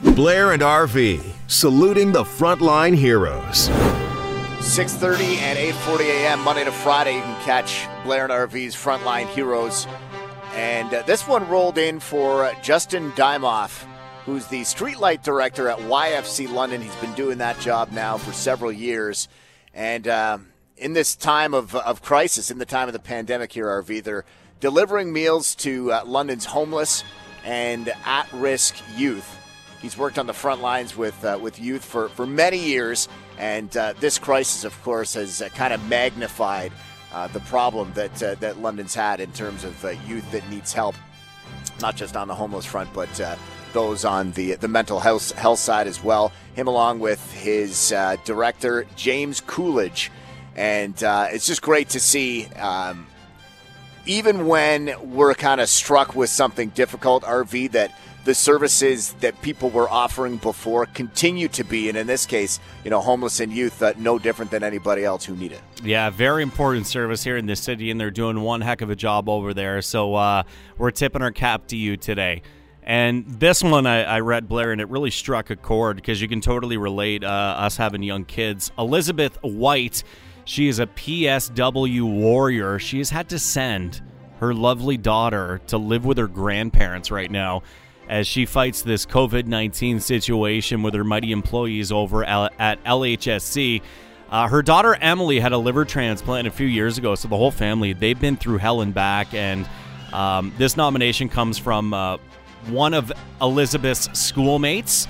Blair and RV, saluting the frontline heroes. 6.30 and 8.40 a.m. Monday to Friday, you can catch Blair and RV's Frontline Heroes. And uh, this one rolled in for uh, Justin Dymoff, who's the streetlight director at YFC London. He's been doing that job now for several years. And uh, in this time of, of crisis, in the time of the pandemic here, RV, they're delivering meals to uh, London's homeless and at-risk youth. He's worked on the front lines with uh, with youth for, for many years, and uh, this crisis, of course, has uh, kind of magnified uh, the problem that uh, that London's had in terms of uh, youth that needs help, not just on the homeless front, but those on the the mental health health side as well. Him along with his director James Coolidge, and it's just great to see. Um, even when we're kind of struck with something difficult, RV that the services that people were offering before continue to be, and in this case, you know, homeless and youth, uh, no different than anybody else who need it. Yeah, very important service here in the city, and they're doing one heck of a job over there. So uh, we're tipping our cap to you today. And this one I, I, read, Blair, and it really struck a chord because you can totally relate uh, us having young kids. Elizabeth White, she is a PSW warrior. She has had to send her lovely daughter to live with her grandparents right now as she fights this COVID 19 situation with her mighty employees over at LHSC. Uh, her daughter Emily had a liver transplant a few years ago, so the whole family they've been through hell and back. And um, this nomination comes from uh, one of Elizabeth's schoolmates.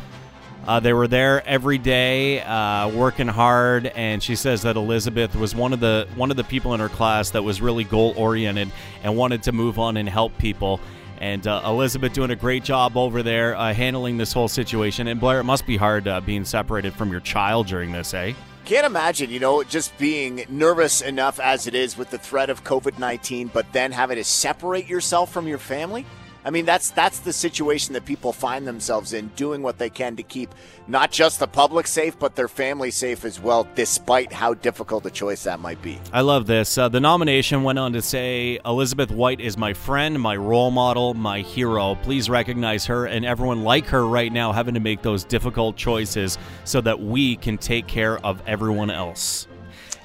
Uh, they were there every day, uh, working hard, and she says that Elizabeth was one of the one of the people in her class that was really goal oriented and wanted to move on and help people. And uh, Elizabeth doing a great job over there uh, handling this whole situation. And Blair, it must be hard uh, being separated from your child during this, eh? Can't imagine, you know, just being nervous enough as it is with the threat of COVID 19, but then having to separate yourself from your family. I mean, that's that's the situation that people find themselves in, doing what they can to keep not just the public safe, but their family safe as well, despite how difficult a choice that might be. I love this. Uh, the nomination went on to say Elizabeth White is my friend, my role model, my hero. Please recognize her and everyone like her right now having to make those difficult choices so that we can take care of everyone else.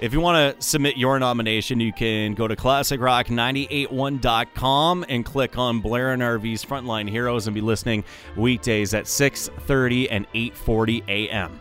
If you want to submit your nomination, you can go to classicrock981.com and click on Blair and RV's Frontline Heroes and be listening weekdays at 6:30 and 8:40 a.m.